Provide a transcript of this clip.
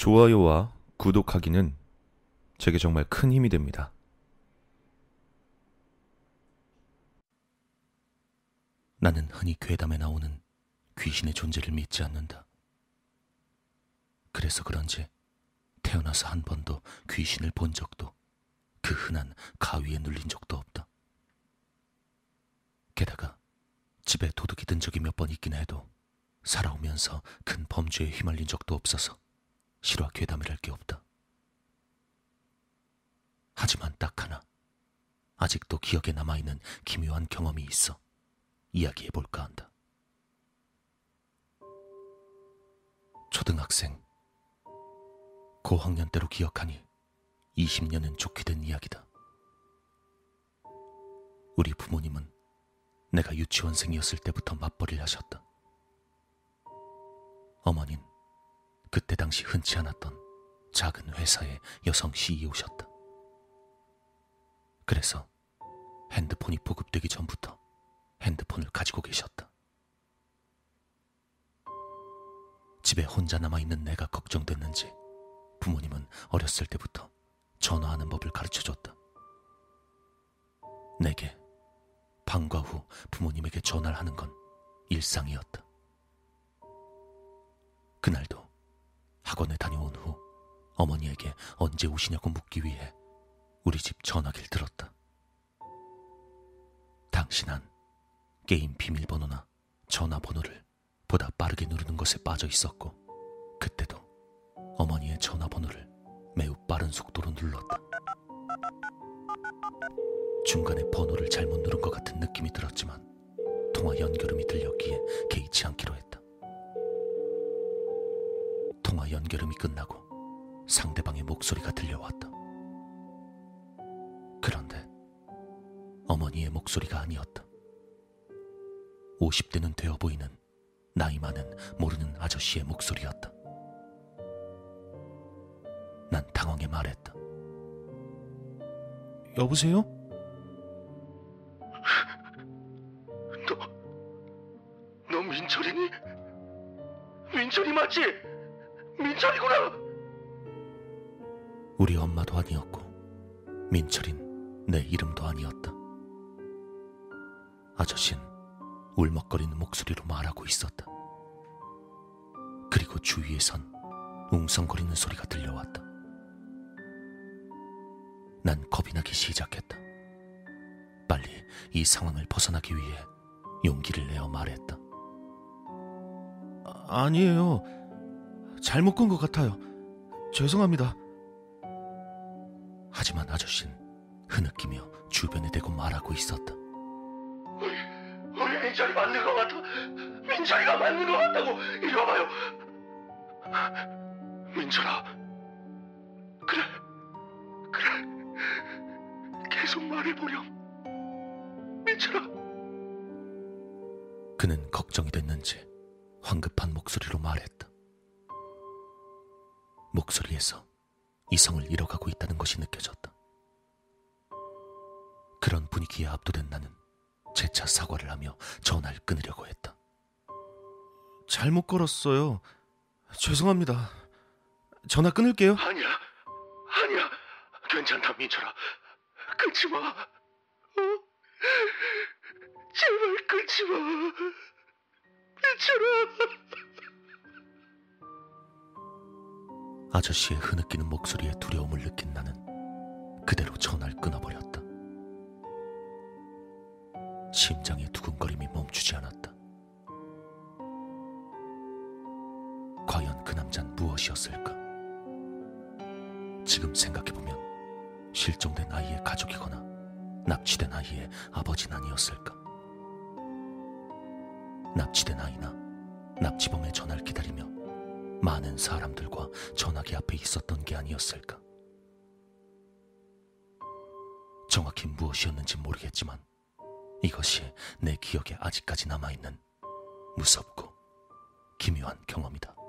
좋아요와 구독하기는 제게 정말 큰 힘이 됩니다. 나는 흔히 괴담에 나오는 귀신의 존재를 믿지 않는다. 그래서 그런지 태어나서 한 번도 귀신을 본 적도 그 흔한 가위에 눌린 적도 없다. 게다가 집에 도둑이 든 적이 몇 번 있긴 해도 살아오면서 큰 범죄에 휘말린 적도 없어서 실화 괴담이랄 게 없다. 하지만 딱 하나 아직도 기억에 남아있는 기묘한 경험이 있어 이야기해볼까 한다. 초등학생 고학년 때로 기억하니 20년은 좋게 된 이야기다. 우리 부모님은 내가 유치원생이었을 때부터 맞벌이를 하셨다. 어머닌 그때 당시 흔치 않았던 작은 회사의 여성 CEO셨다. 그래서 핸드폰이 보급되기 전부터 핸드폰을 가지고 계셨다. 집에 혼자 남아있는 내가 걱정됐는지 부모님은 어렸을 때부터 전화하는 법을 가르쳐 줬다. 내게 방과 후 부모님에게 전화를 하는 건 일상이었다. 그날도 학원에 다녀온 후 어머니에게 언제 오시냐고 묻기 위해 우리 집 전화기를 들었다. 당신은 게임 비밀번호나 전화번호를 보다 빠르게 누르는 것에 빠져 있었고, 그때도 어머니의 전화번호를 매우 빠른 속도로 눌렀다. 중간에 번호를 잘못 누른 것 같은 느낌이 들었지만, 통화 연결음이 들렸기에 개의치 않기로 했다. 통화 연결음이 끝나고 상대방의 목소리가 들려왔다. 그런데 어머니의 목소리가 아니었다. 50대는 되어 보이는 나이 많은 모르는 아저씨의 목소리였다. 난 당황해 말했다. 여보세요? 너, 너 민철이니? 민철이 맞지? 민철이구나. 우리 엄마도 아니었고 민철인 내 이름도 아니었다. 아저씨는 울먹거리는 목소리로 말하고 있었다. 그리고 주위에선 웅성거리는 소리가 들려왔다. 난 겁이 나기 시작했다. 빨리 이 상황을 벗어나기 위해 용기를 내어 말했다. 아, 아니에요. 잘못 끈것 같아요. 죄송합니다. 하지만 아저씨는 흐느끼며 주변에 대고 말하고 있었다. 우리, 우리 민철이 맞는 것 같아. 민철이가 맞는 것 같다고. 이리 와봐요. 민철아. 그래, 그래. 계속 말해보렴. 민철아. 그는 걱정이 됐는지 황급한 목소리로 말했다. 목소리에서 이성을 잃어가고 있다는 것이 느껴졌다. 그런 분위기에 압도된 나는 재차 사과를 하며 전화를 끊으려고 했다. 잘못 걸었어요. 죄송합니다. 전화 끊을게요. 아니야, 아니야. 괜찮다, 민철아. 끊지 마. 어? 제발 끊지 마. 민철아. 아저씨의 흐느끼는 목소리에 두려움을 느낀 나는 그대로 전화를 끊어버렸다. 심장의 두근거림이 멈추지 않았다. 과연 그 남자는 무엇이었을까? 지금 생각해보면 실종된 아이의 가족이거나 납치된 아이의 아버지는 아니었을까? 납치된 아이나 납치범의 전화를 기다리며 많은 사람들과 전화기 앞에 있었던 게 아니었을까? 정확히 무엇이었는지 모르겠지만 이것이 내 기억에 아직까지 남아있는 무섭고 기묘한 경험이다.